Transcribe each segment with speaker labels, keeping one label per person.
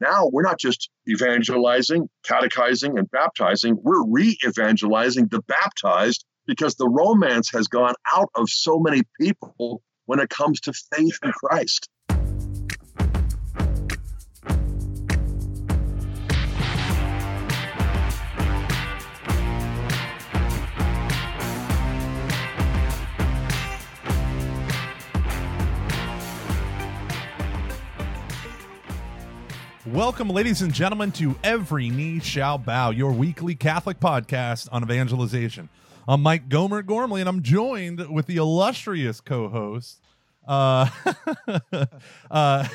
Speaker 1: Now we're not just evangelizing, catechizing, and baptizing, we're re evangelizing the baptized because the romance has gone out of so many people when it comes to faith in Christ.
Speaker 2: Welcome, ladies and gentlemen, to Every Knee Shall Bow, your weekly Catholic podcast on evangelization. I'm Mike Gomer Gormley, and I'm joined with the illustrious co host, uh, uh,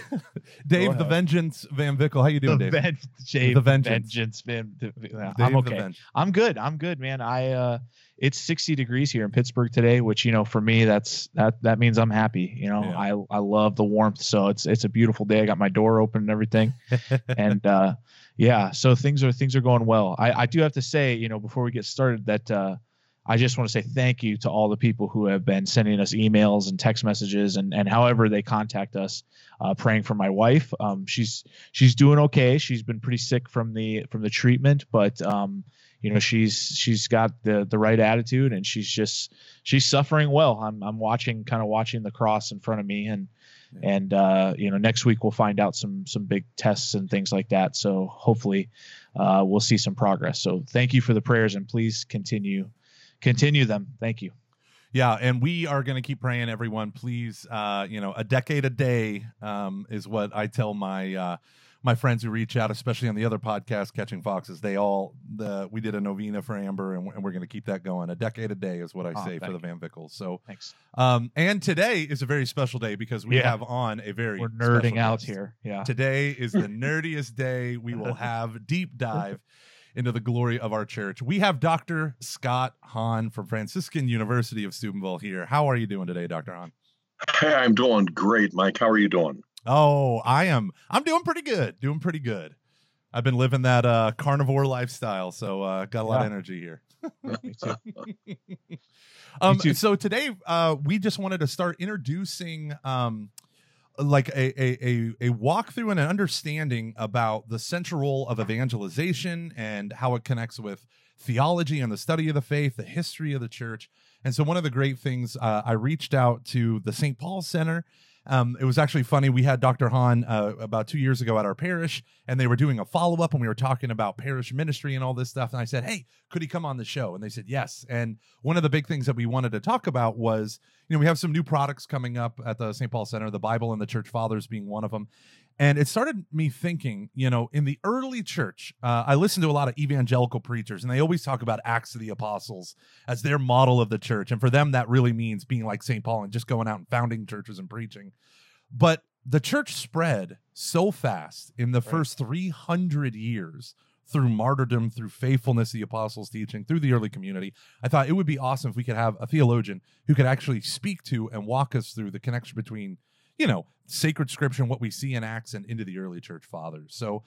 Speaker 2: Dave the Vengeance Van Vickle. How you doing,
Speaker 3: the
Speaker 2: Dave?
Speaker 3: Ven- Dave
Speaker 2: The Vengeance.
Speaker 3: Vengeance. Van,
Speaker 2: Dave
Speaker 3: I'm okay. I'm good. I'm good, man. I uh it's 60 degrees here in Pittsburgh today, which you know for me that's that that means I'm happy. You know,
Speaker 2: Yeah.
Speaker 3: I I love the warmth, so it's it's a beautiful day. I got my door open and everything, and uh yeah, so things are things are going well. I I do have to say, you know, before we get started, that uh I just want to say thank you to all the people who have been sending us emails and text messages and and however they contact us, uh, praying for my wife. Um, she's she's doing okay. She's been pretty sick from the from the treatment, but um, you know she's she's got the the right attitude and she's just she's suffering well. I'm I'm watching kind of watching the cross in front of me and and uh, you know next week we'll find out some some big tests and things like that. So hopefully uh, we'll see some progress. So thank you for the prayers and please continue continue them. Thank you.
Speaker 2: Yeah, and we are going to keep praying, everyone. Please, uh, you know, a decade a day um, is what I tell my uh, my friends who reach out, especially on the other podcast, Catching Foxes. They all the we did a novena for Amber, and, we're- and we're going to keep that going. A decade a day is what I
Speaker 3: Oh,
Speaker 2: say for the Van Vickles. So,
Speaker 3: Thanks.
Speaker 2: um, and today is a very special day because we
Speaker 3: Yeah.
Speaker 2: have on a very
Speaker 3: We're nerding out
Speaker 2: guest.
Speaker 3: here. Yeah.
Speaker 2: Today is the nerdiest day. We will have deep dive into the glory of our church. We have Dr. Scott Hahn from Franciscan University of Steubenville here. How are you doing today, Dr. Hahn?
Speaker 1: Hey, I'm doing great, Mike. How are you doing?
Speaker 2: Oh, I am. I'm doing pretty good. Doing pretty good. I've been living that uh, carnivore lifestyle, so uh, got a lot of energy here.
Speaker 3: Me too.
Speaker 2: Um,
Speaker 3: too.
Speaker 2: so today, uh, we just wanted to start introducing, um, like a, a a a walkthrough and an understanding about the central role of evangelization and how it connects with theology and the study of the faith, the history of the church. And so, one of the great things, uh, I reached out to the St. Paul Center. Um, it was actually funny. We had Dr. Hahn uh, about two years ago at our parish, and they were doing a follow up, and we were talking about parish ministry and all this stuff. And I said, "Hey, could he come on the show?" And they said yes. And one of the big things that we wanted to talk about was, you know, we have some new products coming up at the St. Paul Center, the Bible and the Church Fathers being one of them. And it started me thinking, you know, in the early church, uh, I listened to a lot of evangelical preachers, and they always talk about Acts of the Apostles as their model of the church. And for them, that really means being like St. Paul and just going out and founding churches and preaching. But the church spread so fast in the first 300 years through martyrdom, through faithfulness, the apostles' teaching, through the early community. I thought it would be awesome if we could have a theologian who could actually speak to and walk us through the connection between, you know, sacred scripture and what we see in Acts and into the early church fathers. So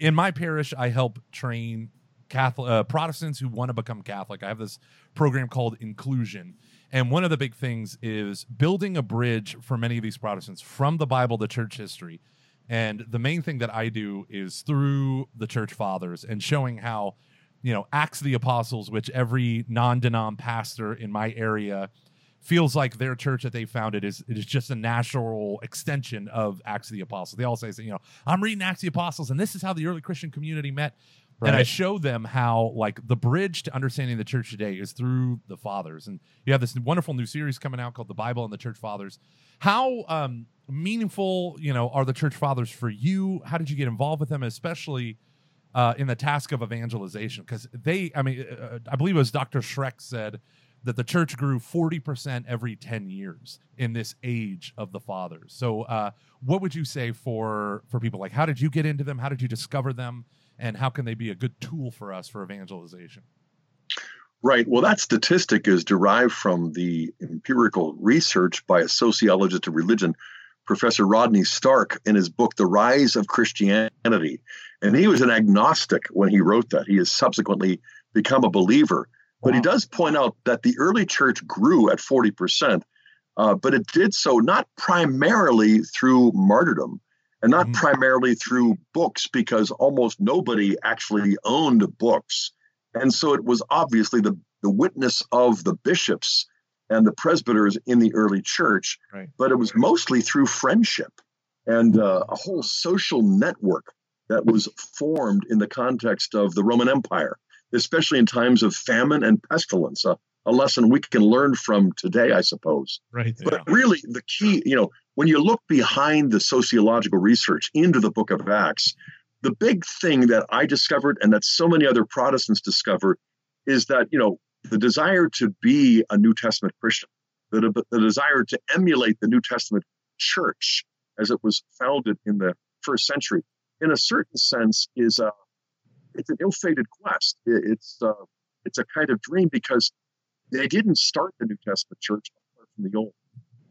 Speaker 2: in my parish, I help train Catholic uh, Protestants who want to become Catholic. I have this program called Inclusion. And one of the big things is building a bridge for many of these Protestants from the Bible to church history. And the main thing that I do is through the church fathers and showing how, you know, Acts of the Apostles, which every non denom pastor in my area feels like their church that they founded is it is just a natural extension of Acts of the Apostles. They all say, you know, I'm reading Acts of the Apostles, and this is how the early Christian community met. And I show them how, like, the bridge to understanding the church today is through the fathers. And you have this wonderful new series coming out called The Bible and the Church Fathers. How um, meaningful, you know, are the church fathers for you? How did you get involved with them, especially uh, in the task of evangelization? Because they, I mean, uh, I believe it was Dr. Schreck said that the church grew 40% every 10 years in this age of the fathers. So, uh, what would you say for for people like how did you get into them? How did you discover them? And how can they be a good tool for us for evangelization?
Speaker 1: Right. Well, that statistic is derived from the empirical research by a sociologist of religion, Professor Rodney Stark, in his book, The Rise of Christianity. And he was an agnostic when he wrote that. He has subsequently become a believer. But he does point out that the early church grew at 40%, uh, but it did so not primarily through martyrdom. and not
Speaker 2: Mhm.
Speaker 1: primarily through books because almost nobody actually owned books. And so it was obviously the, the witness of the bishops and the presbyters in the early church,
Speaker 3: Right.
Speaker 1: but it was mostly through friendship and uh, a whole social network that was formed in the context of the Roman Empire, especially in times of famine and pestilence. Uh, a lesson we can learn from today, I suppose.
Speaker 3: Right.
Speaker 1: But really, the key, you know, when you look behind the sociological research into the book of Acts, the big thing that I discovered and that so many other Protestants discovered is that, you know, the desire to be a New Testament Christian, the, the desire to emulate the New Testament church as it was founded in the first century, in a certain sense, is a it's an ill-fated quest. It- It's uh, it's a kind of dream because they didn't start the New Testament church apart from the old.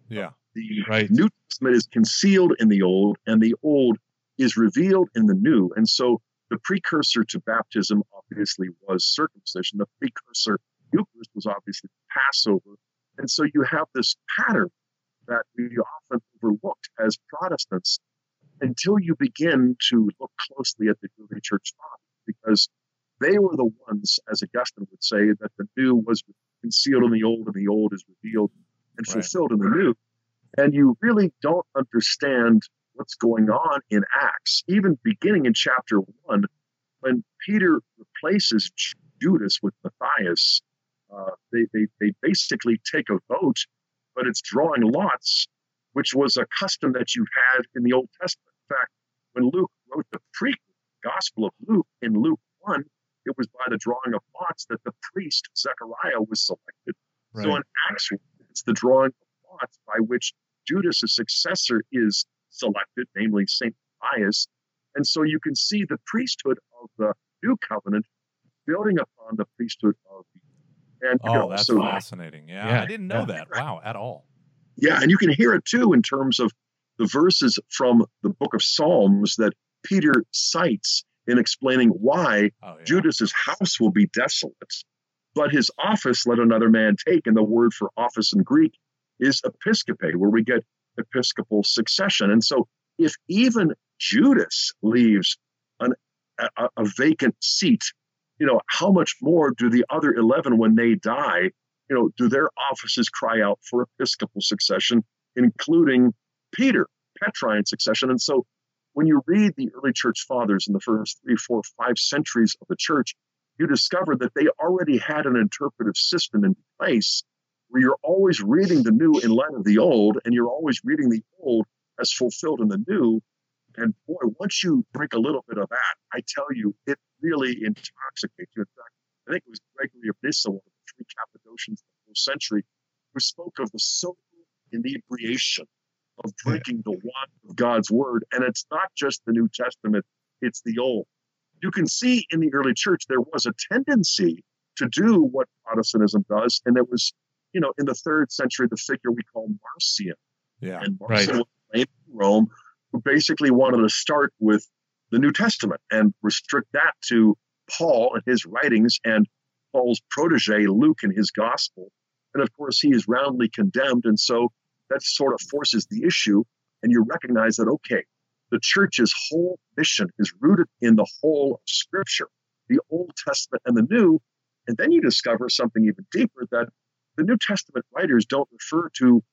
Speaker 2: Yeah.
Speaker 1: The
Speaker 3: Right.
Speaker 1: New Testament is concealed in the old, and the old is revealed in the new. And so the precursor to baptism obviously was circumcision. The precursor Eucharist was obviously Passover. And so you have this pattern that we often overlooked as Protestants until you begin to look closely at the early church fathers, because they were the ones, as Augustine would say, that the new was concealed in the old and the old is revealed and
Speaker 2: Right.
Speaker 1: fulfilled in the new. And you really don't understand what's going on in Acts, even beginning in chapter one, when Peter replaces Judas with Matthias. Uh, they, they, they basically take a vote, but it's drawing lots, which was a custom that you had in the Old Testament. In fact, when Luke wrote the pre Gospel of Luke in Luke 1, it was by the drawing of lots that the priest Zechariah was selected. So in Acts, it's the drawing of lots by which Judas' successor is selected, namely St. Matthias. And so you can see the priesthood of the new covenant building upon the priesthood of the and you can
Speaker 2: Oh, that's
Speaker 1: also-
Speaker 2: fascinating. Yeah,
Speaker 3: Yeah,
Speaker 2: I didn't know
Speaker 3: yeah.
Speaker 2: that. Wow, at all.
Speaker 1: Yeah, and you can hear it too in terms of the verses from the book of Psalms that Peter cites in explaining why
Speaker 2: Oh, yeah.
Speaker 1: Judas's house will be desolate, but his office let another man take. And the word for office in Greek is episcope, where we get episcopal succession. And so, if even Judas leaves an, a, a vacant seat, you know, how much more do the other 11, when they die, you know, do their offices cry out for episcopal succession, including Peter, Petrine succession? And so, when you read the early church fathers in the first three, four, five centuries of the church, you discover that they already had an interpretive system in place where you're always reading the new in light of the old, and you're always reading the old as fulfilled in the new. And boy, once you drink a little bit of that, I tell you, it really intoxicates you. In fact, I think it was Gregory of Nyssa, one of the three Cappadocians of the first century, who spoke of the sober inebriation of drinking the wine of God's word. And it's not just the New Testament, it's the old. You can see in the early church there was a tendency to do what Protestantism does, and it was, you know, in the third century, the figure we call Marcion.
Speaker 2: Yeah.
Speaker 1: And
Speaker 3: Right.
Speaker 1: Marcion was a man in Rome who basically wanted to start with the New Testament and restrict that to Paul and his writings and Paul's protege, Luke, and his gospel. And of course, he is roundly condemned. And so that sort of forces the issue. And you recognize that, okay, the church's whole mission is rooted in the whole of Scripture, the Old Testament and the New. And then you discover something even deeper that the New Testament writers don't refer to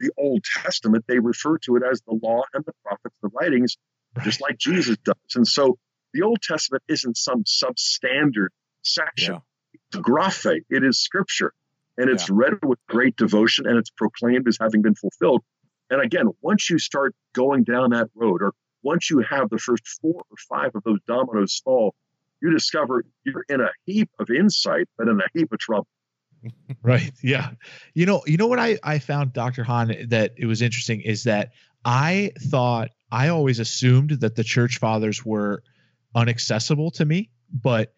Speaker 1: the Old Testament, they refer to it as the law and the prophets, the writings, just like Jesus does. And so the Old Testament isn't some substandard section.
Speaker 2: Yeah.
Speaker 1: It's graphe, it is scripture. And it's read with great devotion and it's proclaimed as having been fulfilled. And again, once you start going down that road, or once you have the first four or five of those dominoes fall, you discover you're in a heap of insight, but in a heap of trouble.
Speaker 3: Right. Yeah. You know, you know what I I found Dr. Hahn that it was interesting is that I thought I always assumed that the church fathers were unaccessible to me, but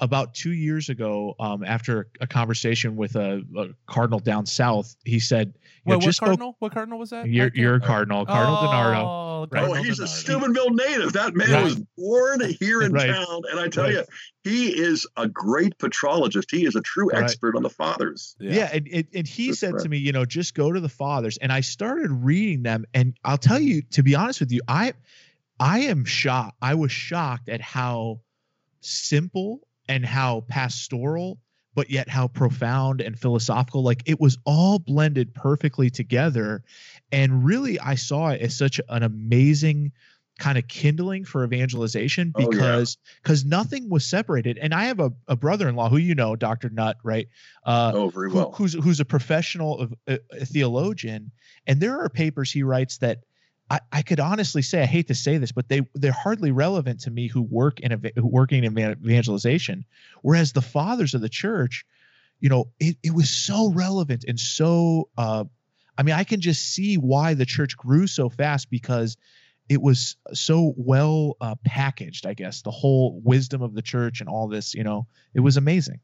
Speaker 3: about two years ago, um, after a conversation with a, a cardinal down south, he said,
Speaker 2: Wait, what
Speaker 3: just go-
Speaker 2: cardinal? What cardinal was that?
Speaker 3: You're, you're a cardinal, Cardinal
Speaker 2: oh,
Speaker 3: DiNardo.
Speaker 1: Oh,
Speaker 2: Cardinal
Speaker 1: he's a
Speaker 2: DiNardo.
Speaker 1: Steubenville native. That man
Speaker 3: Right.
Speaker 1: was born here in
Speaker 3: Right.
Speaker 1: town, and I tell
Speaker 3: Right.
Speaker 1: you, he is a great patrologist. He is a true
Speaker 3: Right.
Speaker 1: expert on the fathers.
Speaker 3: Yeah, and, and, and he
Speaker 1: That's
Speaker 3: said
Speaker 1: right.
Speaker 3: to me, you know, just go to the fathers. And I started reading them, and I'll tell you, to be honest with you, I I am shocked. I was shocked at how simple and how pastoral, but yet how profound and philosophical. Like it was all blended perfectly together. And really, I saw it as such an amazing kind of kindling for evangelization
Speaker 1: Oh, yeah.
Speaker 3: because because nothing was separated and i have a, a brother-in-law who you know dr nutt right uh
Speaker 1: oh, very
Speaker 3: who-
Speaker 1: well.
Speaker 3: who's who's a professional of a, a theologian, and there are papers he writes that I, I could honestly say I hate to say this, but they they're hardly relevant to me who work in who working in evangelization. Whereas the fathers of the church, you know, it, it was so relevant and so. Uh, I mean, I can just see why the church grew so fast because it was so well uh, packaged. I guess the whole wisdom of the church and all this, you know, it was amazing.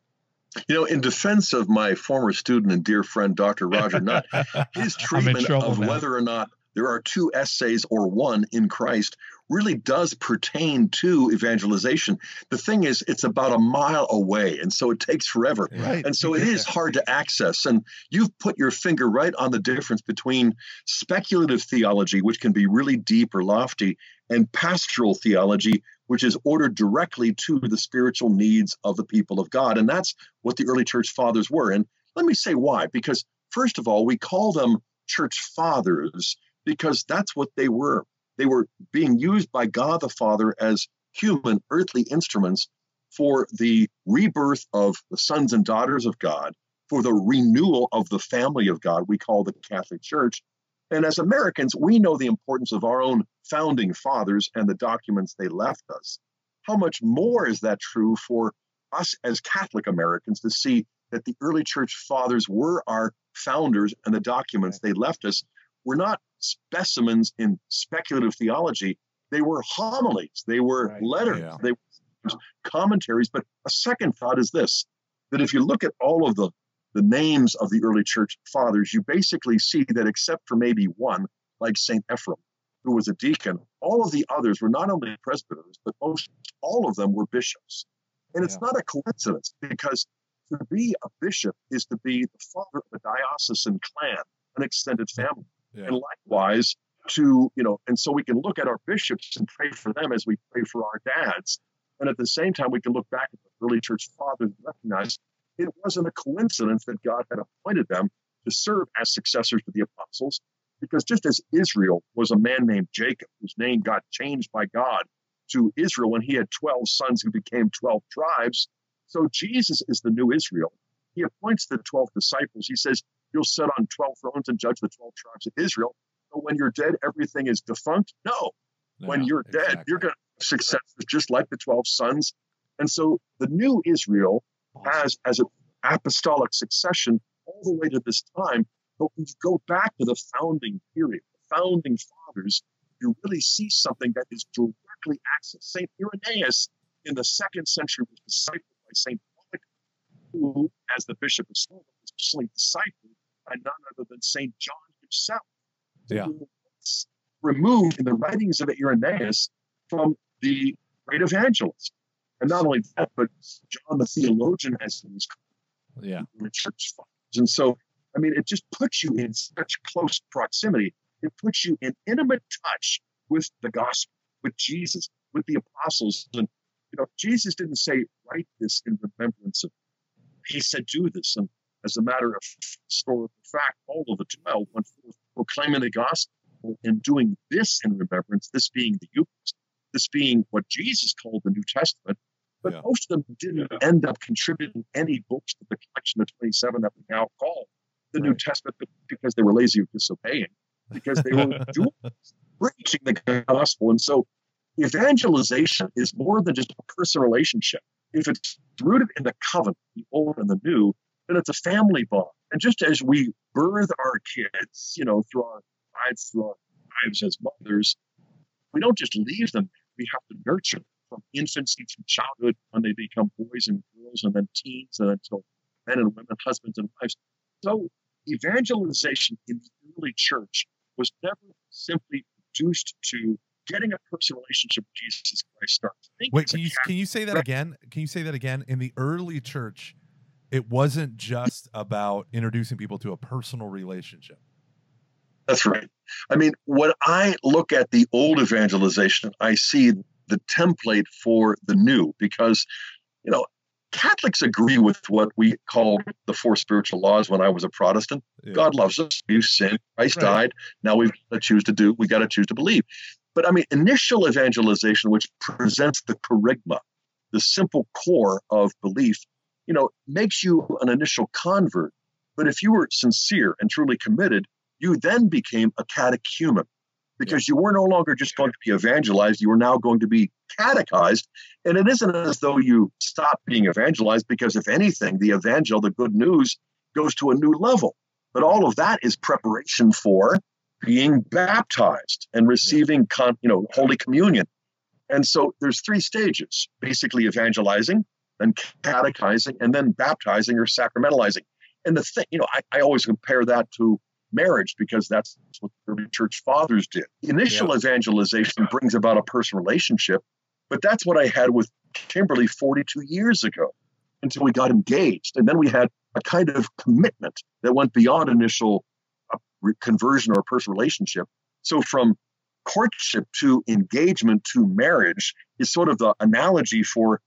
Speaker 1: You know, in defense of my former student and dear friend, Dr. Roger Nutt, his treatment of
Speaker 3: now.
Speaker 1: whether or not there are two esses or one in Christ really does pertain to evangelization. The thing is, it's about a mile away, and so it takes forever.
Speaker 2: Yeah.
Speaker 1: And so it is hard to access. And you've put your finger right on the difference between speculative theology, which can be really deep or lofty, and pastoral theology, which is ordered directly to the spiritual needs of the people of God. And that's what the early church fathers were. And let me say why. Because, first of all, we call them church fathers because that's what they were. They were being used by God the Father as human, earthly instruments for the rebirth of the sons and daughters of God, for the renewal of the family of God, we call the Catholic Church. And as Americans, we know the importance of our own founding fathers and the documents they left us. How much more is that true for us as Catholic Americans to see that the early church fathers were our founders and the documents they left us were not specimens in speculative theology. They were homilies, they were
Speaker 3: Right.
Speaker 1: letters,
Speaker 2: Yeah.
Speaker 1: they were commentaries. But a second thought is this that if you look at all of the the names of the early church fathers, you basically see that except for maybe one, like St. Ephraim, who was a deacon, all of the others were not only presbyters, but most all of them were bishops. And it's
Speaker 3: Yeah.
Speaker 1: not a coincidence because to be a bishop is to be the father of a diocesan clan, an extended family.
Speaker 2: Yeah.
Speaker 1: And likewise, to, you know, and so we can look at our bishops and pray for them as we pray for our dads. And at the same time, we can look back at the early church fathers and recognize it wasn't a coincidence that God had appointed them to serve as successors to the apostles, because just as Israel was a man named Jacob, whose name got changed by God to Israel when he had 12 sons who became 12 tribes, so Jesus is the new Israel. He appoints the 12 disciples. He says, You'll sit on 12 thrones and judge the 12 tribes of Israel. But when you're dead, everything is defunct? No. when you're dead,
Speaker 2: exactly.
Speaker 1: you're going to have successors just like the 12 sons. And so the new Israel has as an apostolic succession all the way to this time. But when you go back to the founding period, the founding fathers, you really see something that is directly accessed. St. Irenaeus in the second century was discipled by St. Polycarp, who, as the Bishop of Rome, was personally discipled by none other than St. John himself.
Speaker 2: Yeah.
Speaker 1: Removed in the writings of Irenaeus from the great evangelist. And not only that, but John the theologian, as he was
Speaker 2: Yeah.
Speaker 1: the church fathers. And so, I mean, it just puts you in such close proximity. It puts you in intimate touch with the gospel, with Jesus, with the apostles. And, you know, Jesus didn't say, write this in remembrance of. He said, do this. And as a matter of historical fact, all of the 12 went forth proclaiming the gospel and doing this in remembrance, this being the Eucharist, this being what Jesus called the New Testament. But
Speaker 2: Yeah.
Speaker 1: most of them didn't end up contributing any books to the collection of 27 that we now call the New Testament because they were lazy of disobeying, because they were doing, preaching the gospel. And so evangelization is more than just a personal relationship. If it's rooted in the covenant, the old and the new, then it's a family bond. And just as we birth our kids, you know, through our lives, through our lives as mothers, we don't just leave them. We have to nurture them from infancy to childhood when they become boys and girls and then teens and until men and women, husbands and wives. So evangelization in the early church was never simply reduced to getting a personal relationship with Jesus Christ starts.
Speaker 2: Wait, can you can you say that again? Can you say that again? In the early church, it wasn't just about introducing people to a personal relationship.
Speaker 1: That's right. I mean, when I look at the old evangelization, I see the template for the new because, you know, Catholics agree with what we called the four spiritual laws when I was a Protestant. Yeah. God loves us. You sin. Christ right. died. Now we've got to choose to do. We've got to choose to believe. But I mean, initial evangelization, which presents the kerygma, the simple core of belief, you know, makes you an initial convert. But if you were sincere and truly committed, you then became a catechumen because you were no longer just going to be evangelized, you were now going to be catechized. And it isn't as though you stop being evangelized, because if anything, the evangel, the good news, goes to a new level. But all of that is preparation for being baptized and receiving con, you know holy communion and so there's three stages basically evangelizing then catechizing and then baptizing or sacramentalizing and the thing you know i, I always compare that to marriage because that's what the early church fathers did initial yeah. evangelization brings about a personal relationship but that's what i had with kimberly 42 years ago until we got engaged and then we had a kind of commitment that went beyond initial uh, conversion or a personal relationship. So from courtship to engagement to marriage is sort of the analogy for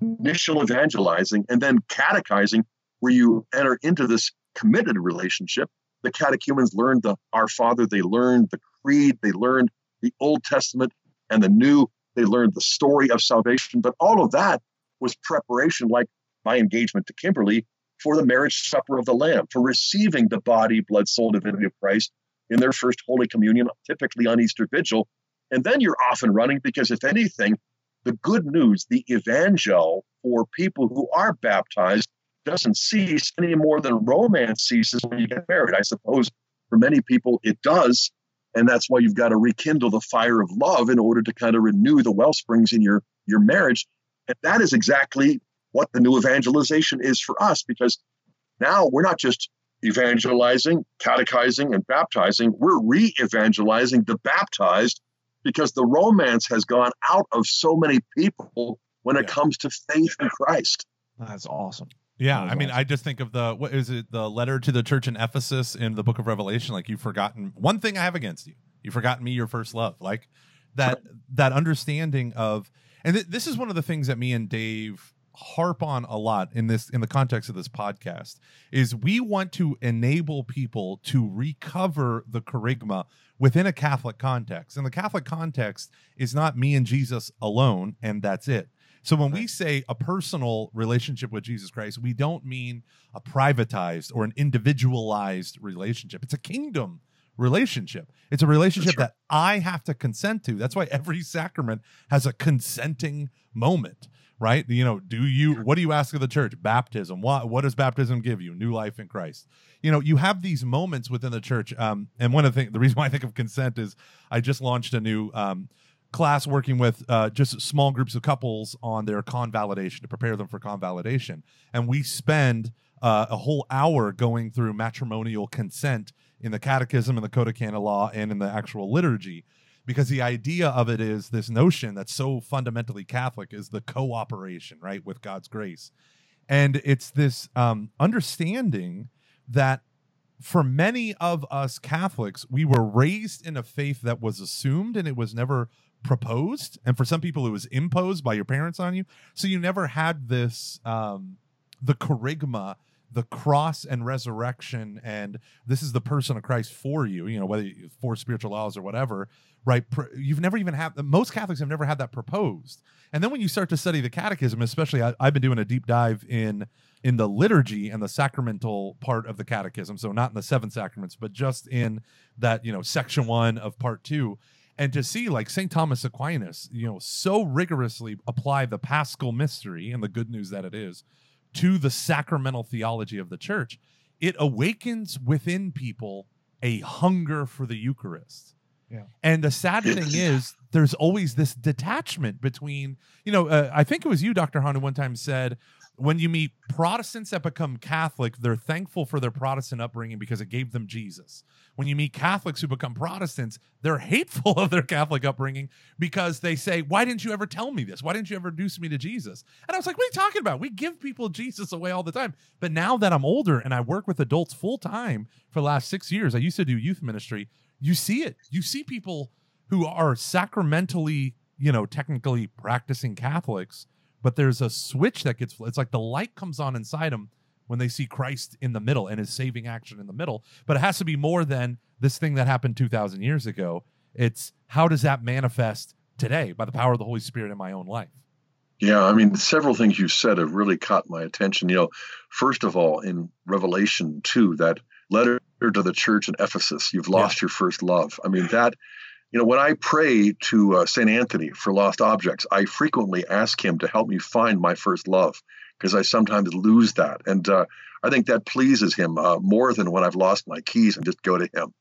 Speaker 1: initial evangelizing and then catechizing, where you enter into this committed relationship. The catechumens learned the Our Father, they learned the Creed, they learned the Old Testament and the New, they learned the story of salvation. But all of that was preparation, like my engagement to Kimberly, for the marriage supper of the Lamb, for receiving the body, blood, soul, divinity of Christ in their first Holy Communion, typically on Easter Vigil. And then you're off and running because, if anything, the good news, the evangel for people who are baptized, doesn't cease any more than romance ceases when you get married. I suppose for many people it does. And that's why you've got to rekindle the fire of love in order to kind of renew the well springs in your, your marriage. And that is exactly what the new evangelization is for us because now we're not just evangelizing, catechizing, and baptizing, we're re evangelizing the baptized because the romance has gone out of so many people when it yeah. comes to faith in Christ.
Speaker 3: That's awesome.
Speaker 2: Yeah, I mean, awesome. I just think of the what is it, the letter to the church in Ephesus in the book of Revelation. Like you've forgotten one thing I have against you. You've forgotten me, your first love. Like that that understanding of, and th- this is one of the things that me and Dave harp on a lot in this in the context of this podcast is we want to enable people to recover the kerygma within a Catholic context. And the Catholic context is not me and Jesus alone and that's it. So when we say a personal relationship with Jesus Christ, we don't mean a privatized or an individualized relationship. It's a kingdom relationship. It's a relationship right. that I have to consent to. That's why every sacrament has a consenting moment right? You know, do you what do you ask of the church? Baptism. What what does baptism give you? New life in Christ. You know, you have these moments within the church. Um, and one of the things, the reason why I think of consent is I just launched a new um class working with uh, just small groups of couples on their convalidation to prepare them for convalidation, and we spend uh, a whole hour going through matrimonial consent in the Catechism and the Code of Canon Law and in the actual liturgy because the idea of it is this notion that's so fundamentally Catholic is the cooperation, right, with God's grace. And it's this um, understanding that for many of us Catholics, we were raised in a faith that was assumed and it was never proposed. And for some people, it was imposed by your parents on you. So you never had this, um, the kerygma the cross and resurrection and this is the person of Christ four you, you know, whether you, for spiritual laws or whatever, right? You've never even had most Catholics have never had that proposed. And then when you start to study the catechism, especially I, I've been doing a deep dive in in the liturgy and the sacramental part of the catechism, so not in the seven sacraments, but just in that, you know, section 1 of part 2 and to see like St. Thomas Aquinas, you know, so rigorously apply the paschal mystery and the good news that it is to the sacramental theology of the church, it awakens within people a hunger for the Eucharist. And the sad thing is, there's always this detachment between, you know, uh, I think it was you, Dr. Hahn, who one time said, when you meet Protestants that become Catholic, they're thankful for their Protestant upbringing because it gave them Jesus. When you meet Catholics who become Protestants, they're hateful of their Catholic upbringing because they say, Why didn't you ever tell me this? Why didn't you ever introduce me to Jesus? And I was like, What are you talking about? We give people Jesus away all the time. But now that I'm older and I work with adults full time for the last six years, I used to do youth ministry. You see it. You see people who are sacramentally, you know, technically practicing Catholics but there's a switch that gets it's like the light comes on inside them when they see Christ in the middle and his saving action in the middle. But it has to be more than this thing that happened 2,000 years ago. It's how does that manifest today by the power of the Holy Spirit in my own life?
Speaker 1: Yeah, I mean, several things you said have really caught my attention. You know, first of all, in Revelation 2, that letter to the church in Ephesus, you've lost yeah. your first love. I mean, that you know, when I pray to uh, St. Anthony for lost objects, I frequently ask him to help me find my first love because I sometimes lose that. And uh, I think that pleases him uh, more than when I've lost my keys and just go to him.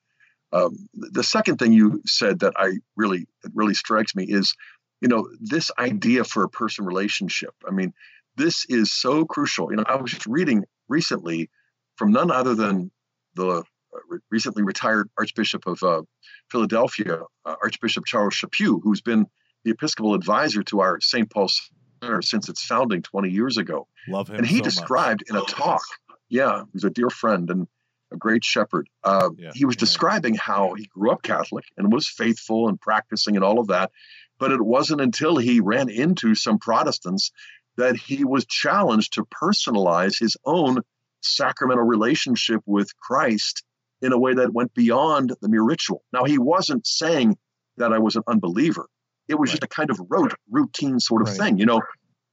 Speaker 1: Um, the second thing you said that I really, it really strikes me is, you know, this idea for a person relationship. I mean, this is so crucial. You know, I was just reading recently from none other than the recently retired Archbishop of uh, Philadelphia, uh, Archbishop Charles Chaput, who's been the Episcopal advisor to our St. Paul's Center since its founding 20 years ago.
Speaker 2: Love him.
Speaker 1: And he
Speaker 2: so
Speaker 1: described
Speaker 2: much.
Speaker 1: in a talk, yeah, he's a dear friend and a great shepherd. Uh, yeah, he was yeah. describing how he grew up Catholic and was faithful and practicing and all of that. But it wasn't until he ran into some Protestants that he was challenged to personalize his own sacramental relationship with Christ in a way that went beyond the mere ritual. Now, he wasn't saying that I was an unbeliever. It was right. just a kind of rote, routine sort of right. thing, you know.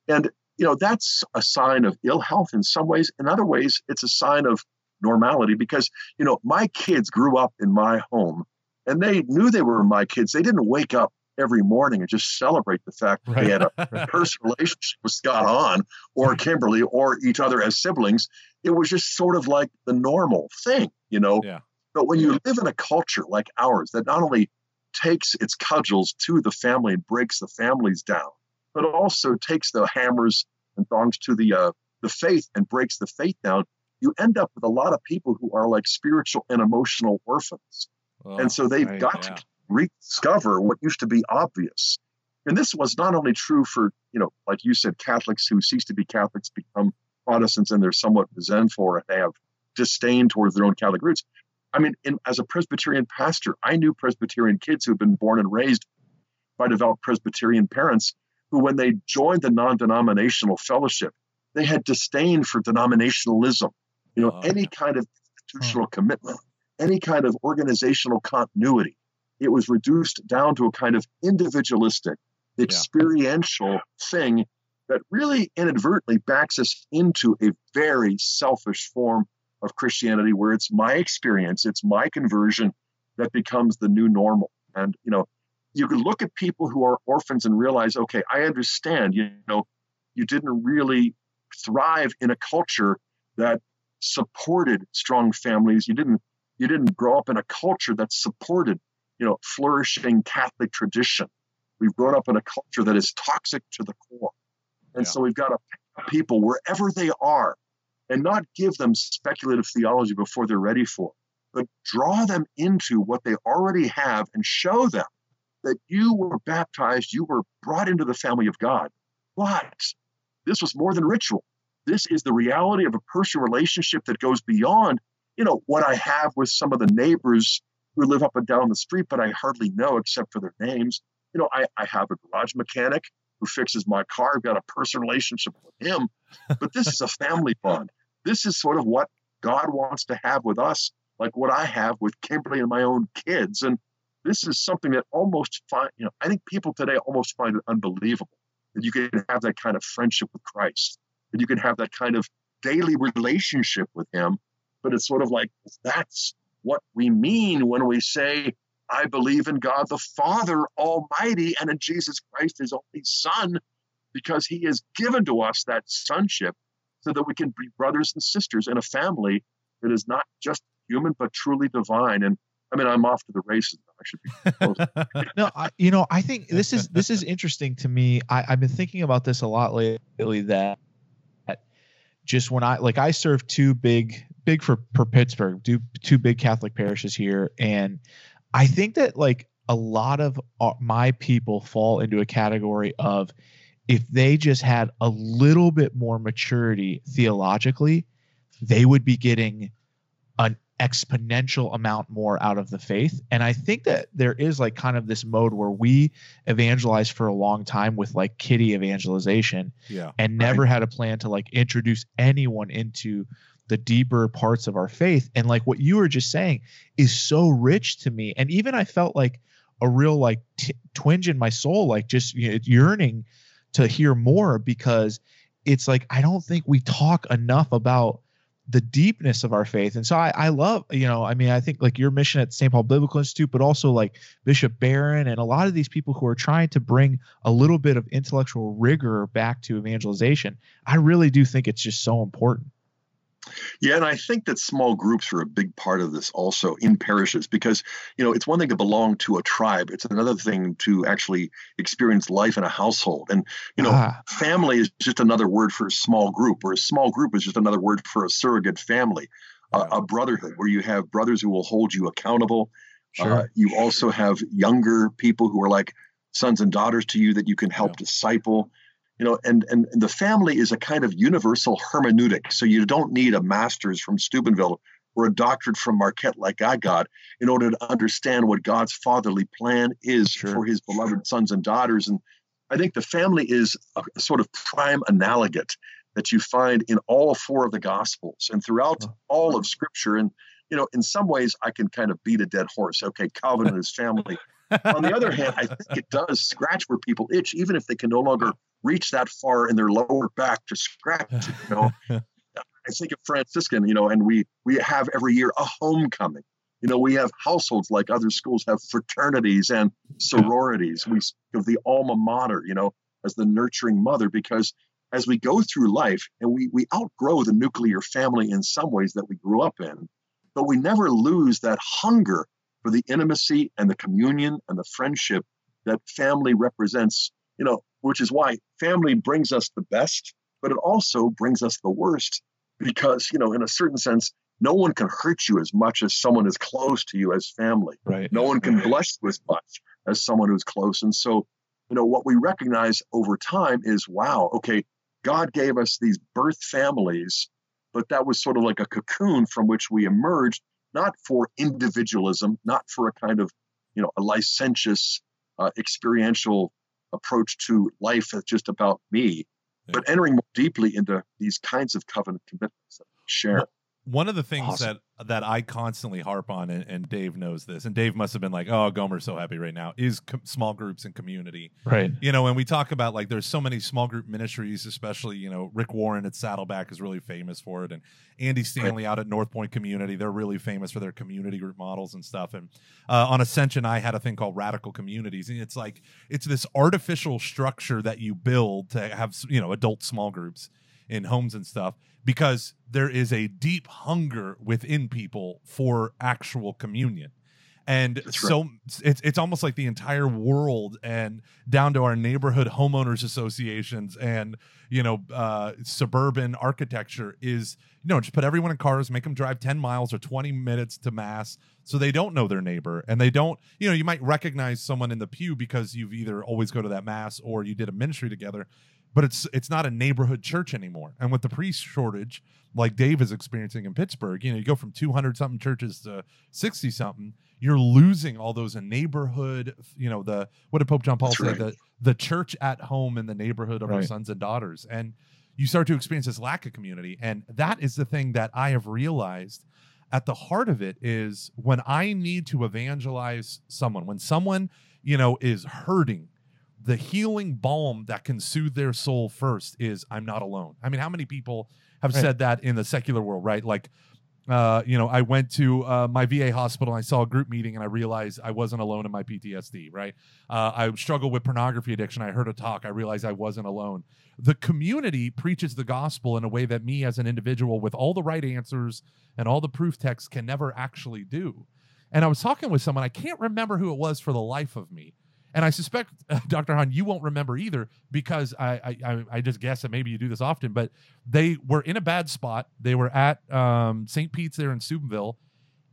Speaker 1: And, you know, that's a sign of ill health in some ways. In other ways, it's a sign of normality because, you know, my kids grew up in my home and they knew they were my kids. They didn't wake up every morning and just celebrate the fact that right. they had a personal relationship with Scott on or Kimberly or each other as siblings. It was just sort of like the normal thing you know?
Speaker 2: Yeah.
Speaker 1: But when you live in a culture like ours that not only takes its cudgels to the family and breaks the families down, but also takes the hammers and thongs to the uh, the faith and breaks the faith down, you end up with a lot of people who are like spiritual and emotional orphans. Oh, and so they've right, got yeah. to rediscover what used to be obvious. And this was not only true for, you know, like you said, Catholics who cease to be Catholics become Protestants and they're somewhat resentful and they have disdain towards their own Catholic roots. I mean, in, as a Presbyterian pastor, I knew Presbyterian kids who've been born and raised by devout Presbyterian parents who, when they joined the non denominational fellowship, they had disdain for denominationalism. You know, oh, any yeah. kind of hmm. institutional commitment, any kind of organizational continuity. It was reduced down to a kind of individualistic, experiential yeah. thing that really inadvertently backs us into a very selfish form of Christianity where it's my experience, it's my conversion that becomes the new normal. And, you know, you could look at people who are orphans and realize, okay, I understand, you know, you didn't really thrive in a culture that supported strong families. You didn't you didn't grow up in a culture that supported, you know, flourishing Catholic tradition. We've grown up in a culture that is toxic to the core. And yeah. so we've got to people wherever they are and not give them speculative theology before they're ready for it, but draw them into what they already have and show them that you were baptized, you were brought into the family of God. But this was more than ritual. This is the reality of a personal relationship that goes beyond, you know, what I have with some of the neighbors who live up and down the street, but I hardly know except for their names. You know, I, I have a garage mechanic who fixes my car. I've got a personal relationship with him, but this is a family bond. This is sort of what God wants to have with us, like what I have with Kimberly and my own kids. And this is something that almost find, you know, I think people today almost find it unbelievable that you can have that kind of friendship with Christ, that you can have that kind of daily relationship with Him. But it's sort of like that's what we mean when we say I believe in God the Father Almighty and in Jesus Christ, his only Son, because he has given to us that sonship so that we can be brothers and sisters in a family that is not just human, but truly divine. And I mean, I'm off to the races. I should be.
Speaker 3: no, I, you know, I think this is this is interesting to me. I, I've been thinking about this a lot lately. That, that just when I like I serve two big big for for Pittsburgh, do two big Catholic parishes here, and I think that like a lot of my people fall into a category of if they just had a little bit more maturity theologically, they would be getting an exponential amount more out of the faith. And I think that there is like kind of this mode where we evangelize for a long time with like kitty evangelization
Speaker 2: Yeah.
Speaker 3: and never had a plan to like introduce anyone into the deeper parts of our faith. And like what you were just saying is so rich to me. And even I felt like a real like t- twinge in my soul, like just you know, yearning to hear more because it's like I don't think we talk enough about the deepness of our faith. And so I, I love, you know, I mean, I think like your mission at St. Paul Biblical Institute, but also like Bishop Barron and a lot of these people who are trying to bring a little bit of intellectual rigor back to evangelization. I really do think it's just so important.
Speaker 1: Yeah, and I think that small groups are a big part of this also in parishes because, you know, it's one thing to belong to a tribe, it's another thing to actually experience life in a household. And, you know,
Speaker 3: Ah.
Speaker 1: family is just another word for a small group, or a small group is just another word for a surrogate family, a, a brotherhood where you have brothers who will hold you accountable.
Speaker 3: Sure.
Speaker 1: Uh, you also have younger people who are like sons and daughters to you that you can help disciple you know and, and the family is a kind of universal hermeneutic. So you don't need a master's from steubenville or a doctorate from marquette like i got in order to understand what god's fatherly plan is
Speaker 3: Sure.
Speaker 1: for his beloved sons and daughters. And i think the family is a, a sort of prime analogate that you find in all four of the gospels and throughout all of scripture. And you know in some ways i can kind of beat a dead horse. Okay calvin and his family on the other hand, I think it does scratch where people itch, even if they can no longer reach that far in their lower back to scratch. You know, I think of Franciscan, you know, and we we have every year a homecoming. You know, we have households like other schools have fraternities and sororities. We speak of the alma mater, you know, as the nurturing mother, because as we go through life and we we outgrow the nuclear family in some ways that we grew up in, but we never lose that hunger for the intimacy and the communion and the friendship that family represents, you know, which is why family brings us the best, but it also brings us the worst because, you know, in a certain sense, no one can hurt you as much as someone as close to you as family.
Speaker 3: Right.
Speaker 1: No one can bless you as much as someone who's close. And so, you know, what we recognize over time is wow, okay, God gave us these birth families, but that was sort of like a cocoon from which we emerged, not for individualism, not for a kind of, you know, a licentious, uh, experiential approach to life that's just about me, but entering more deeply into these kinds of covenant commitments that we share.
Speaker 2: One of the things
Speaker 3: Awesome.
Speaker 2: that that I constantly harp on, and, and Dave knows this, and Dave must have been like, "Oh, Gomer's so happy right now," is com- small groups and community.
Speaker 3: Right.
Speaker 2: You know, when we talk about like, there's so many small group ministries, especially you know, Rick Warren at Saddleback is really famous for it, and Andy Stanley out at North Point Community, they're really famous for their community group models and stuff. And uh, on Ascension, I had a thing called Radical Communities, and it's like it's this artificial structure that you build to have you know adult small groups in homes and stuff because there is a deep hunger within people for actual communion and
Speaker 1: right.
Speaker 2: so it's it's almost like the entire world and down to our neighborhood homeowners associations and you know uh, suburban architecture is you know just put everyone in cars make them drive 10 miles or 20 minutes to mass so they don't know their neighbor and they don't you know you might recognize someone in the pew because you've either always go to that mass or you did a ministry together but it's it's not a neighborhood church anymore. And with the priest shortage, like Dave is experiencing in Pittsburgh, you know, you go from 200 something churches to 60 something, you're losing all those in neighborhood, you know, the what did Pope John Paul
Speaker 1: That's
Speaker 2: say?
Speaker 1: right.
Speaker 2: The the church at home in the neighborhood of our sons and daughters. And you start to experience this lack of community. And that is the thing that I have realized at the heart of it is when I need to evangelize someone, when someone, you know, is hurting, the healing balm that can soothe their soul first is I'm not alone. I mean, how many people have
Speaker 3: Right.
Speaker 2: said that in the secular world, right? Like, uh, you know, I went to uh, my VA hospital. And I saw a group meeting, and I realized I wasn't alone in my PTSD. Right? Uh, I struggle with pornography addiction. I heard a talk. I realized I wasn't alone. The community preaches the gospel in a way that me, as an individual, with all the right answers and all the proof texts, can never actually do. And I was talking with someone, I can't remember who it was for the life of me. And I suspect, Dr. Hahn, you won't remember either because I, I, I just guess that maybe you do this often, but they were in a bad spot. They were at um, St. Pete's there in Steubenville.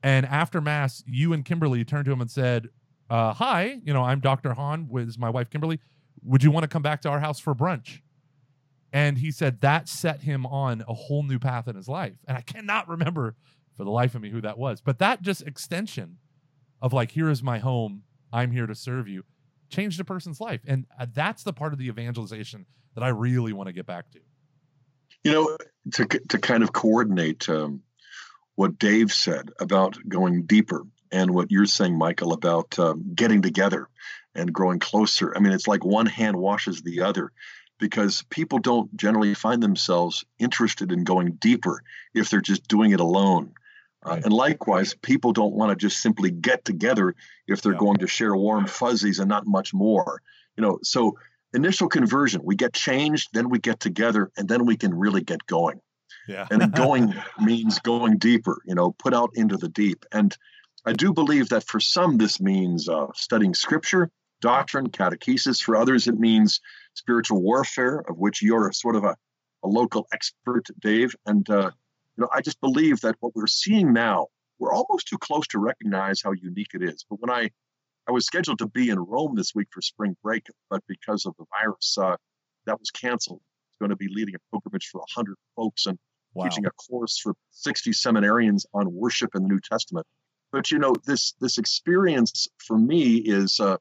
Speaker 2: And after Mass, you and Kimberly turned to him and said, uh, Hi, you know, I'm Dr. Hahn with my wife, Kimberly. Would you want to come back to our house for brunch? And he said that set him on a whole new path in his life. And I cannot remember for the life of me who that was. But that just extension of like, here is my home. I'm here to serve you changed a person's life. And uh, that's the part of the evangelization that I really want to get back to.
Speaker 1: You know, to, to kind of coordinate um, what Dave said about going deeper and what you're saying, Michael, about um, getting together and growing closer. I mean, it's like one hand washes the other because people don't generally find themselves interested in going deeper if they're just doing it alone. Uh, and likewise, people don't want to just simply get together if they're yeah. going to share warm fuzzies and not much more. You know, so initial conversion, we get changed, then we get together, and then we can really get going.
Speaker 2: Yeah.
Speaker 1: and going means going deeper, you know, put out into the deep. And I do believe that for some, this means uh, studying scripture, doctrine, catechesis. For others, it means spiritual warfare, of which you're sort of a, a local expert, Dave. And uh, you know, I just believe that what we're seeing now, we're almost too close to recognize how unique it is. But when I, I was scheduled to be in Rome this week for spring break, but because of the virus, uh, that was canceled. I was going to be leading a pilgrimage for 100 folks and wow. teaching a course for 60 seminarians on worship in the New Testament. But you know, this this experience for me is uh,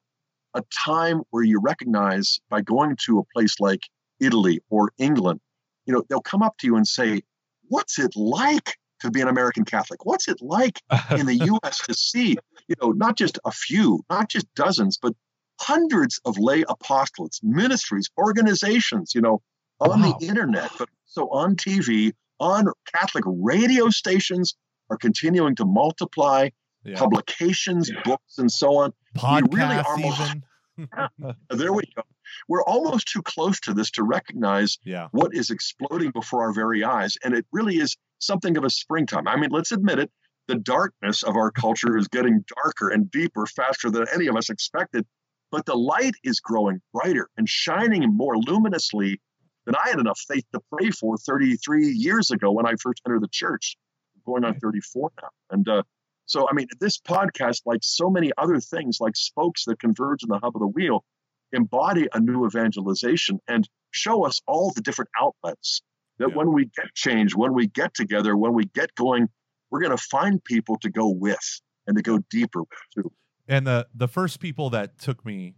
Speaker 1: a time where you recognize by going to a place like Italy or England, you know, they'll come up to you and say, what's it like to be an American Catholic? What's it like in the U.S. to see, you know, not just a few, not just dozens, but hundreds of lay apostolates, ministries, organizations, you know, on wow. the internet, but so on TV, on Catholic radio stations are continuing to multiply. Yeah. Publications, books, and so on.
Speaker 2: Podcasts, really are even.
Speaker 1: there we go. We're almost too close to this to recognize
Speaker 2: yeah.
Speaker 1: what is exploding before our very eyes. And it really is something of a springtime. I mean, let's admit it. The darkness of our culture is getting darker and deeper faster than any of us expected. But the light is growing brighter and shining more luminously than I had enough faith to pray for 33 years ago when I first entered the church. I'm going on 34 now. And uh, so, I mean, this podcast, like so many other things, like spokes that converge in the hub of the wheel, embody a new evangelization and show us all the different outlets that yeah. when we get change, when we get together, when we get going, we're going to find people to go with and to go deeper with too.
Speaker 2: And the the first people that took me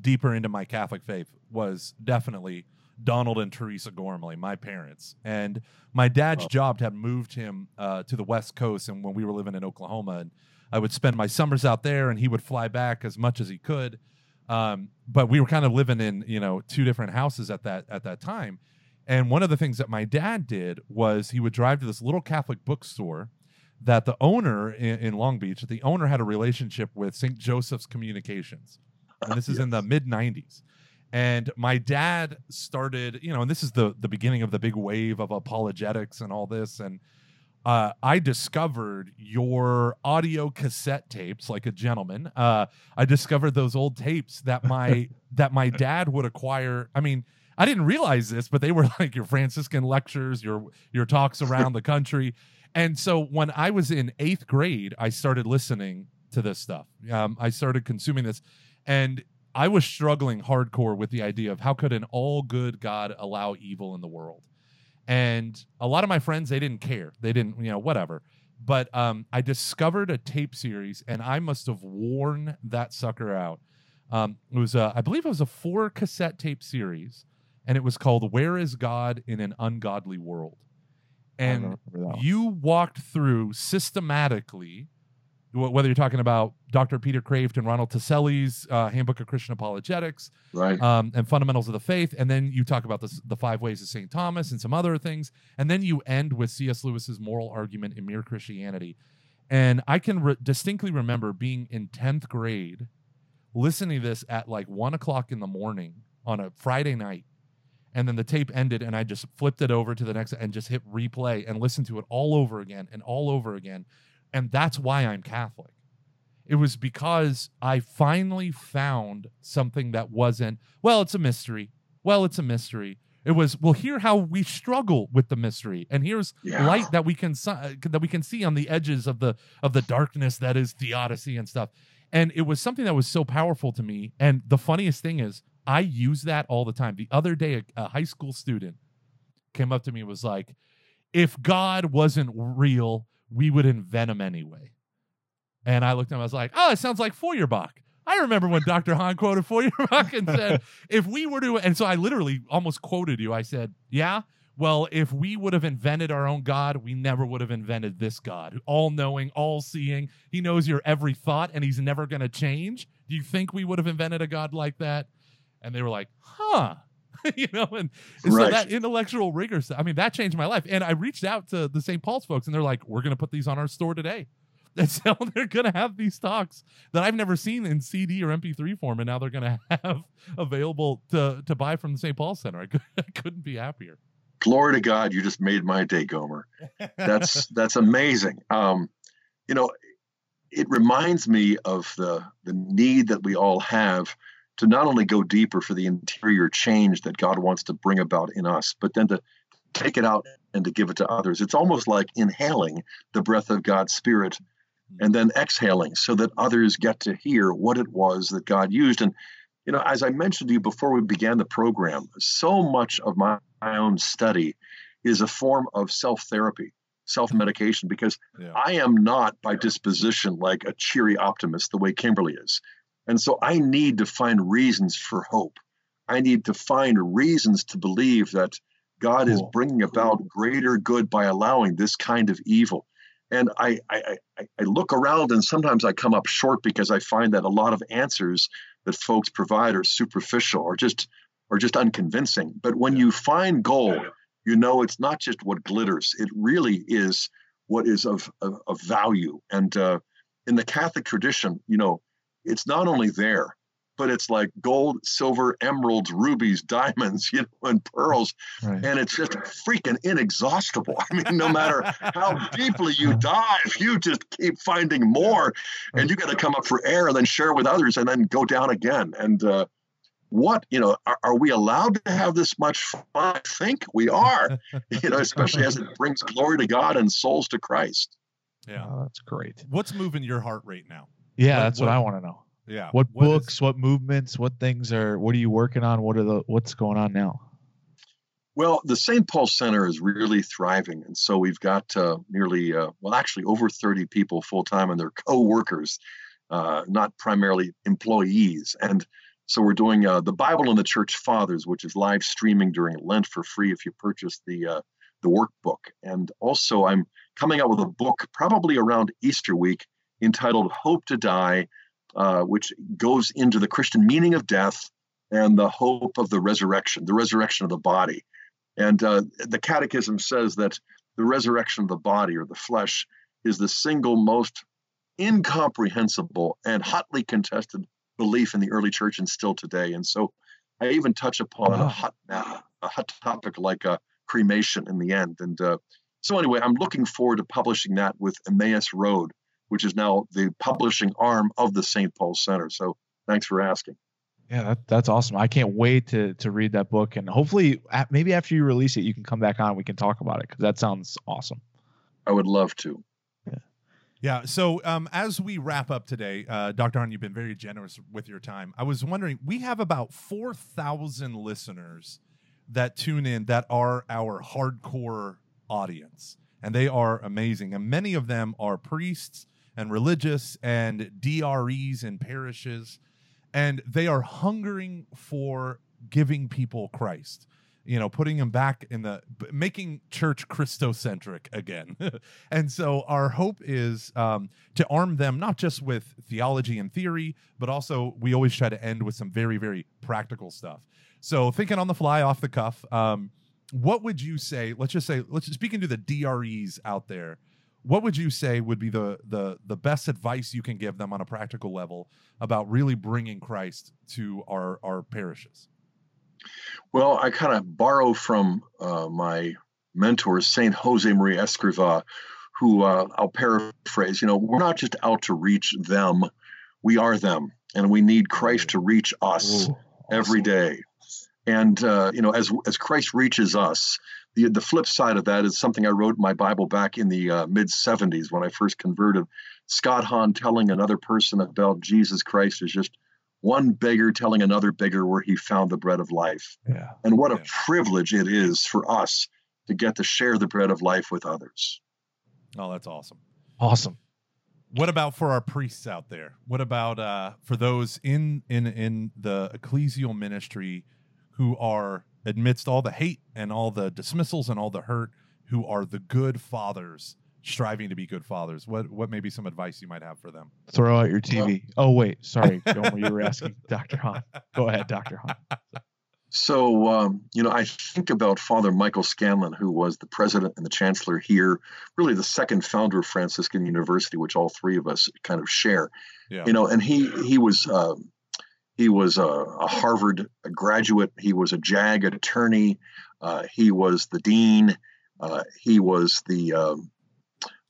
Speaker 2: deeper into my Catholic faith was definitely Donald and Teresa Gormley, my parents. And my dad's oh. job had moved him uh, to the West Coast. And when we were living in Oklahoma, and I would spend my summers out there, and he would fly back as much as he could. Um, but we were kind of living in you know two different houses at that at that time. And one of the things that my dad did was he would drive to this little Catholic bookstore that the owner in, in Long Beach, that the owner had a relationship with St. Joseph's Communications. And this is yes. in the mid 90s and my dad started you know and this is the the beginning of the big wave of apologetics and all this and uh, I discovered your audio cassette tapes like a gentleman. Uh, I discovered those old tapes that my that my dad would acquire. I mean, I didn't realize this, but they were like your Franciscan lectures, your your talks around the country. And so when I was in eighth grade, I started listening to this stuff. Um, I started consuming this, and I was struggling hardcore with the idea of how could an all good God allow evil in the world. And a lot of my friends, they didn't care. They didn't, you know, whatever. But um, I discovered a tape series, and I must have worn that sucker out. Um, it was, a, I believe, it was a four cassette tape series, and it was called "Where Is God in an Ungodly World." And you walked through systematically whether you're talking about Dr. Peter Kreeft and Ronald Tacelli's uh, Handbook of Christian Apologetics,
Speaker 1: right,
Speaker 2: um, and Fundamentals of the Faith, and then you talk about the, the five ways of St. Thomas and some other things, and then you end with C.S. Lewis's moral argument in Mere Christianity. And I can re- distinctly remember being in 10th grade, listening to this at like one o'clock in the morning on a Friday night. And then the tape ended, and I just flipped it over to the next and just hit replay and listened to it all over again and all over again and that's why I'm Catholic. It was because I finally found something that wasn't, well, it's a mystery. Well, it's a mystery. It was, well, here how we struggle with the mystery, and here's
Speaker 1: Yeah.
Speaker 2: light that we can uh, that we can see on the edges of the of the darkness that is theodicy and stuff. And it was something that was so powerful to me. And the funniest thing is, I use that all the time. The other day, a, a high school student came up to me and was like, "If God wasn't real, we would invent him anyway." And I looked at him. I was like, "Oh, it sounds like Feuerbach." I remember when Dr. Hahn quoted Feuerbach and said, "If we were to," and so I literally almost quoted you. I said, "Yeah, well, if we would have invented our own God, we never would have invented this God, all knowing, all seeing. He knows your every thought and he's never going to change. Do you think we would have invented a God like that? And they were like, huh. you know, and, and so that intellectual rigor, I mean, that changed my life. And I reached out to the St. Paul's folks and they're like, we're going to put these on our store today. And so they're going to have these talks that I've never seen in CD or MP3 form, and now they're going to have available to to buy from the St. Paul Center. I, could, I couldn't be happier.
Speaker 1: Glory to God, you just made my day, Gomer. That's that's amazing. Um, you know, it reminds me of the the need that we all have to not only go deeper for the interior change that God wants to bring about in us, but then to take it out and to give it to others. It's almost like inhaling the breath of God's Spirit and then exhaling so that others get to hear what it was that God used. And, you know, as I mentioned to you before we began the program, so much of my, my own study is a form of self therapy, self medication, because
Speaker 2: Yeah.
Speaker 1: I am not by disposition like a cheery optimist the way Kimberly is. And so I need to find reasons for hope. I need to find reasons to believe that God is bringing about greater good by allowing this kind of evil. And I, I, I, I look around and sometimes I come up short because I find that a lot of answers that folks provide are superficial or just or just unconvincing. But when you find gold, you know it's not just what glitters. It really is what is of, of, of value. And uh, in the Catholic tradition, you know, it's not only there, but it's like gold, silver, emeralds, rubies, diamonds, you know, and pearls
Speaker 3: Right.
Speaker 1: and it's just freaking inexhaustible. I mean, no matter how deeply you dive, you just keep finding more, and you got to come up for air and then share with others, and then go down again. And uh, what you know, are, are we allowed to have this much fun? I think we are. You know, especially as it brings glory to God and souls to Christ.
Speaker 2: Yeah.
Speaker 3: Oh, that's great.
Speaker 2: What's moving your heart right now?
Speaker 3: Yeah,
Speaker 2: What-
Speaker 3: that's what,
Speaker 2: what-
Speaker 3: I want to know.
Speaker 2: Yeah.
Speaker 3: what books, what movements, what things are what are you working on? What are the what's going on now?
Speaker 1: Well, the St. Paul Center is really thriving, and so we've got uh, nearly, uh, well, actually over 30 people full time, and they're co-workers, uh, not primarily employees. And so we're doing uh, the Bible and the Church Fathers, which is live streaming during Lent for free if you purchase the uh, the workbook. And also, I'm coming out with a book probably around Easter week entitled "Hope to Die," uh, which goes into the Christian meaning of death and the hope of the resurrection, the resurrection of the body. And uh, the Catechism says that the resurrection of the body or the flesh is the single most incomprehensible and hotly contested belief in the early church and still today. And so I even touch upon a hot, a hot topic like uh, cremation in the end. And uh, so, anyway, I'm looking forward to publishing that with Emmaus Road, which is now the publishing arm of the St. Paul Center. So, thanks for asking.
Speaker 3: Yeah, that, that's awesome. I can't wait to to read that book and hopefully a- maybe after you release it you can come back on and we can talk about it cuz that sounds awesome.
Speaker 1: I would love to.
Speaker 2: Yeah. So um, as we wrap up today, uh, Dr. Hahn, you've been very generous with your time. I was wondering, we have about 4,000 listeners that tune in that are our hardcore audience, and they are amazing. And many of them are priests and religious and DREs in parishes, and they are hungering for giving people Christ. You know, putting them back in the making church Christocentric again. and so our hope is um, to arm them not just with theology and theory, but also we always try to end with some very, very practical stuff. So thinking on the fly, off the cuff, um, what would you say? Let's just say, let's just speaking to the DREs out there. What would you say would be the the the best advice you can give them on a practical level about really bringing Christ to our our parishes?
Speaker 1: Well, I kind of borrow from uh, my mentor, Saint Jose Maria Escriva, who uh, I'll paraphrase. You know, we're not just out to reach them; we are them, and we need Christ to reach us
Speaker 3: Ooh, awesome.
Speaker 1: day. And uh, you know, as as Christ reaches us, the the flip side of that is something I wrote in my Bible back in the uh, mid '70s when I first converted. Scott Hahn telling another person about Jesus Christ is just one beggar telling another beggar where he found the bread of life.
Speaker 3: Yeah.
Speaker 1: And what a privilege it is for us to get to share the bread of life with others.
Speaker 2: Oh, that's awesome.
Speaker 3: Awesome.
Speaker 2: What about for our priests out there? What about uh, for those in in in the ecclesial ministry who are amidst all the hate and all the dismissals and all the hurt, who are the good fathers striving to be good fathers? What what may be some advice you might have for them?
Speaker 3: Throw out your TV. oh wait, sorry, Gomer, you were asking Dr. Hahn. Go ahead, Dr. Hahn.
Speaker 1: So, um, you know, I think about Father Michael Scanlon, who was the president and the chancellor here, really the second founder of Franciscan University, which all three of us kind of share.
Speaker 2: Yeah.
Speaker 1: You know, and he he was uh, he was a, a Harvard graduate. He was a JAG attorney. Uh, he was the dean. Uh, he was the um,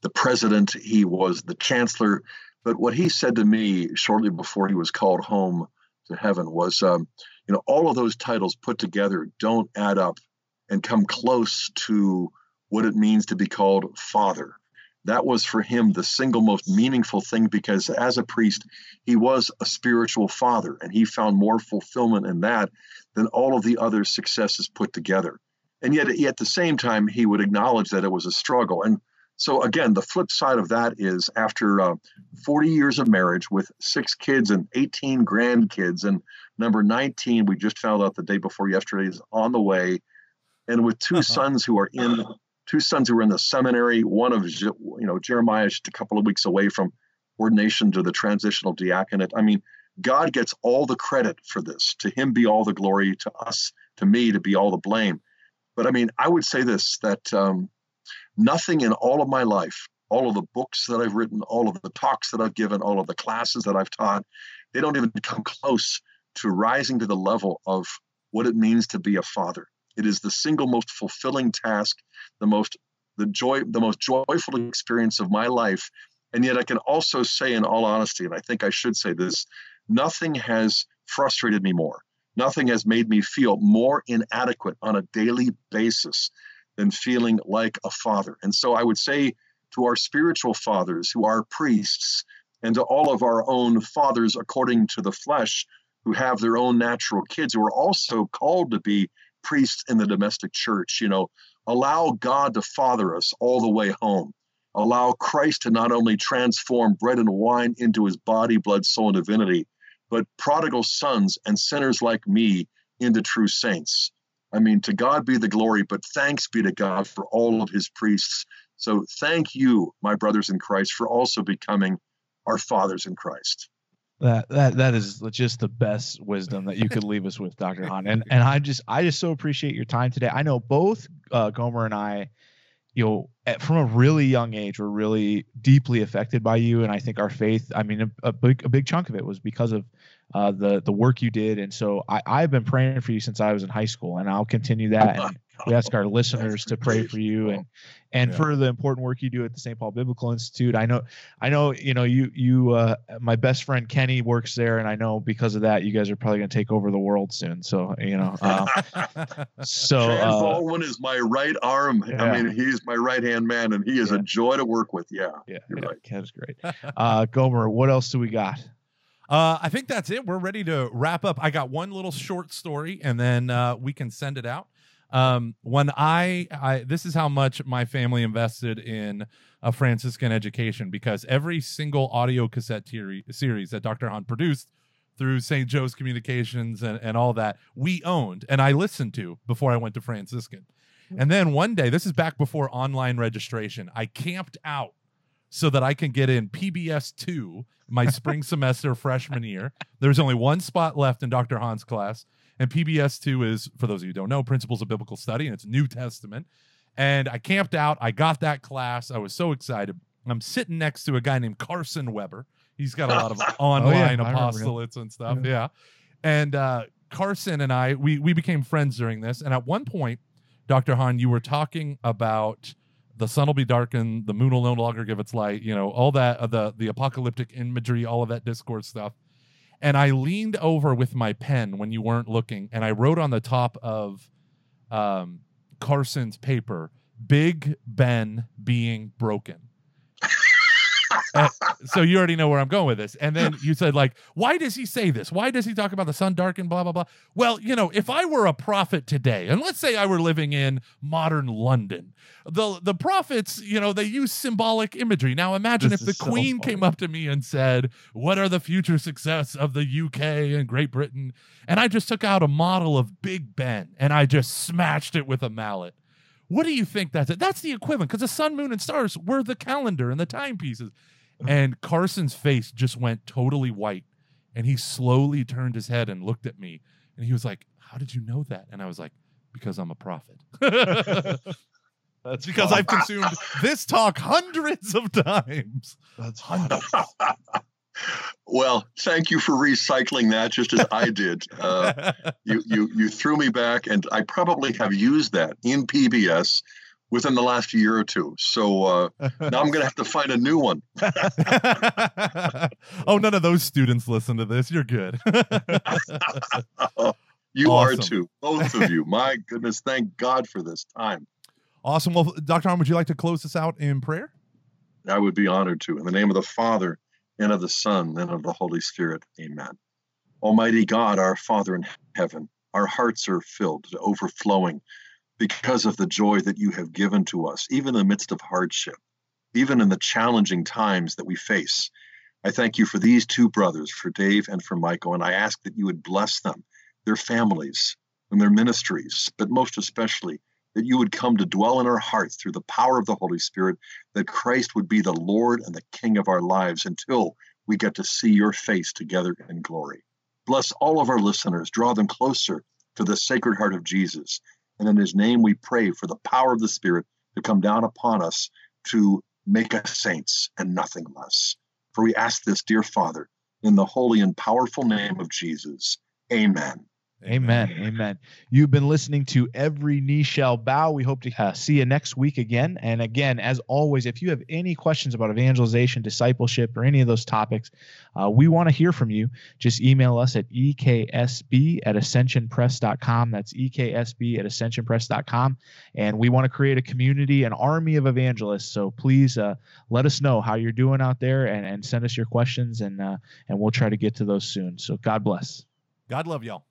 Speaker 1: the president. He was the chancellor. But what he said to me shortly before he was called home to heaven was, um, you know, all of those titles put together don't add up and come close to what it means to be called father. That was for him the single most meaningful thing because as a priest, he was a spiritual father and he found more fulfillment in that than all of the other successes put together. And yet, at the same time, he would acknowledge that it was a struggle. And so, again, the flip side of that is after uh, 40 years of marriage with six kids and 18 grandkids, and number 19, we just found out the day before yesterday, is on the way. And with 2
Speaker 2: Uh-huh.
Speaker 1: sons who are in two sons who were in the seminary, one of you know Jeremiah just a couple of weeks away from ordination to the transitional diaconate. I mean, God gets all the credit for this. To him be all the glory, to us, to me, to be all the blame. But I mean, I would say this that um, nothing in all of my life, all of the books that I've written, all of the talks that I've given, all of the classes that I've taught, they don't even come close to rising to the level of what it means to be a father. It is the single most fulfilling task, the most the joy, the most joyful experience of my life. And yet I can also say in all honesty, and I think I should say this, nothing has frustrated me more. Nothing has made me feel more inadequate on a daily basis than feeling like a father. And so I would say to our spiritual fathers who are priests and to all of our own fathers according to the flesh who have their own natural kids who are also called to be priests in the domestic church, you know, allow God to father us all the way home. Allow Christ to not only transform bread and wine into his body, blood, soul, and divinity, but prodigal sons and sinners like me into true saints. I mean, to God be the glory, but thanks be to God for all of his priests. So thank you, my brothers in Christ, for also becoming our fathers in Christ.
Speaker 3: That that that is just the best wisdom that you could leave us with, Dr. Hahn. And and I just I just so appreciate your time today. I know both uh, Gomer and I, you know, at, from a really young age, were really deeply affected by you. And I think our faith, I mean, a, a big a big chunk of it was because of uh, the the work you did. And so I I've been praying for you since I was in high school, and I'll continue that. And we ask our listeners to pray for you and and
Speaker 2: Yeah.
Speaker 3: for the important work you do at the St. Paul Biblical Institute. I know I know you know you you uh, my best friend Kenny works there, and I know because of that you guys are probably going to take over the world soon. So you know, um, so
Speaker 1: Chad
Speaker 3: uh,
Speaker 1: Baldwin is my right arm.
Speaker 3: yeah.
Speaker 1: I mean, he's my right hand man, and he is
Speaker 3: Yeah.
Speaker 1: a joy to work with. Yeah.
Speaker 3: yeah,
Speaker 1: You're
Speaker 3: yeah,
Speaker 1: right.
Speaker 3: Ken's great. Uh, Gomer, what else do we got?
Speaker 2: Uh, I think that's it. We're ready to wrap up. I got one little short story, and then uh, we can send it out. Um, when I, I, this is how much my family invested in a Franciscan education because every single audio cassette series that Dr. Hahn produced through St. Joe's Communications and, and all that we owned and I listened to before I went to Franciscan. And then one day, this is back before online registration, I camped out so that I can get in PBS 2 my spring semester freshman year. There's only one spot left in Dr. Hahn's class. And PBS 2 is, for those of you who don't know, Principles of Biblical Study, and it's New Testament. And I camped out. I got that class. I was so excited. I'm sitting next to a guy named Carson Weber. He's got a lot of online
Speaker 3: remember him.
Speaker 2: apostolates and stuff.
Speaker 3: Yeah.
Speaker 2: Yeah. And uh, Carson and I, we we became friends during this. And at one point, Dr. Hahn, you were talking about the sun will be darkened, the moon will no longer give its light, you know, all that uh, the the apocalyptic imagery, all of that discourse stuff. And I leaned over with my pen when you weren't looking, and I wrote on the top of um, Carson's paper, "Big Ben being broken." Uh, so you already know where I'm going with this. And then you said, like, why does he say this? Why does he talk about the sun darkened, blah, blah, blah? Well, you know, if I were a prophet today, and let's say I were living in modern London, the the prophets, you know, they use symbolic imagery. Now imagine
Speaker 3: This
Speaker 2: if the
Speaker 3: so
Speaker 2: queen
Speaker 3: funny.
Speaker 2: came up to me and said, What are the future success of the UK and Great Britain? And I just took out a model of Big Ben and I just smashed it with a mallet. What do you think that's it? That's the equivalent because the sun, moon, and stars were the calendar and the timepieces. And Carson's face just went totally white. And he slowly turned his head and looked at me. And he was like, How did you know that? And I was like, Because I'm a prophet.
Speaker 3: That's
Speaker 2: because
Speaker 3: fun.
Speaker 2: I've consumed this talk hundreds of times.
Speaker 3: That's
Speaker 2: Hundreds.
Speaker 1: well, thank you for recycling that, just as I did. Uh, you, you, you threw me back, and I probably have used that in PBS within the last year or two. So uh, now I'm going to have to find a new one.
Speaker 2: oh, none of those students listen to this. You're good.
Speaker 1: You are too, both of you. My goodness, thank God for this time.
Speaker 2: awesome. Well, Dr. Hahn, would you like to close this out in prayer?
Speaker 1: I would be honored to. In the name of the Father, and of the Son, and of the Holy Spirit. Amen. Almighty God, our Father in heaven, our hearts are filled to overflowing because of the joy that you have given to us, even in the midst of hardship, even in the challenging times that we face. I thank you for these two brothers, for Dave and for Michael, and I ask that you would bless them, their families, and their ministries, but most especially that you would come to dwell in our hearts through the power of the Holy Spirit that Christ would be the Lord and the King of our lives until we get to see your face together in glory. Bless all of our listeners, draw them closer to the Sacred Heart of Jesus. And in his name we pray for the power of the Spirit to come down upon us to make us saints and nothing less. For we ask this, dear Father, in the holy and powerful name of Jesus. Amen.
Speaker 3: Amen. Amen. You've been listening to Every Knee Shall Bow. We hope to uh, see you next week again. And again, as always, if you have any questions about evangelization, discipleship, or any of those topics, uh, we want to hear from you. Just email us at eksb at ascensionpress.com. That's eksb at ascensionpress.com. And we want to create a community, an army of evangelists. So please uh, let us know how you're doing out there and, and send us your questions, and, uh, and we'll try to get to those soon. So God bless.
Speaker 2: God love y'all.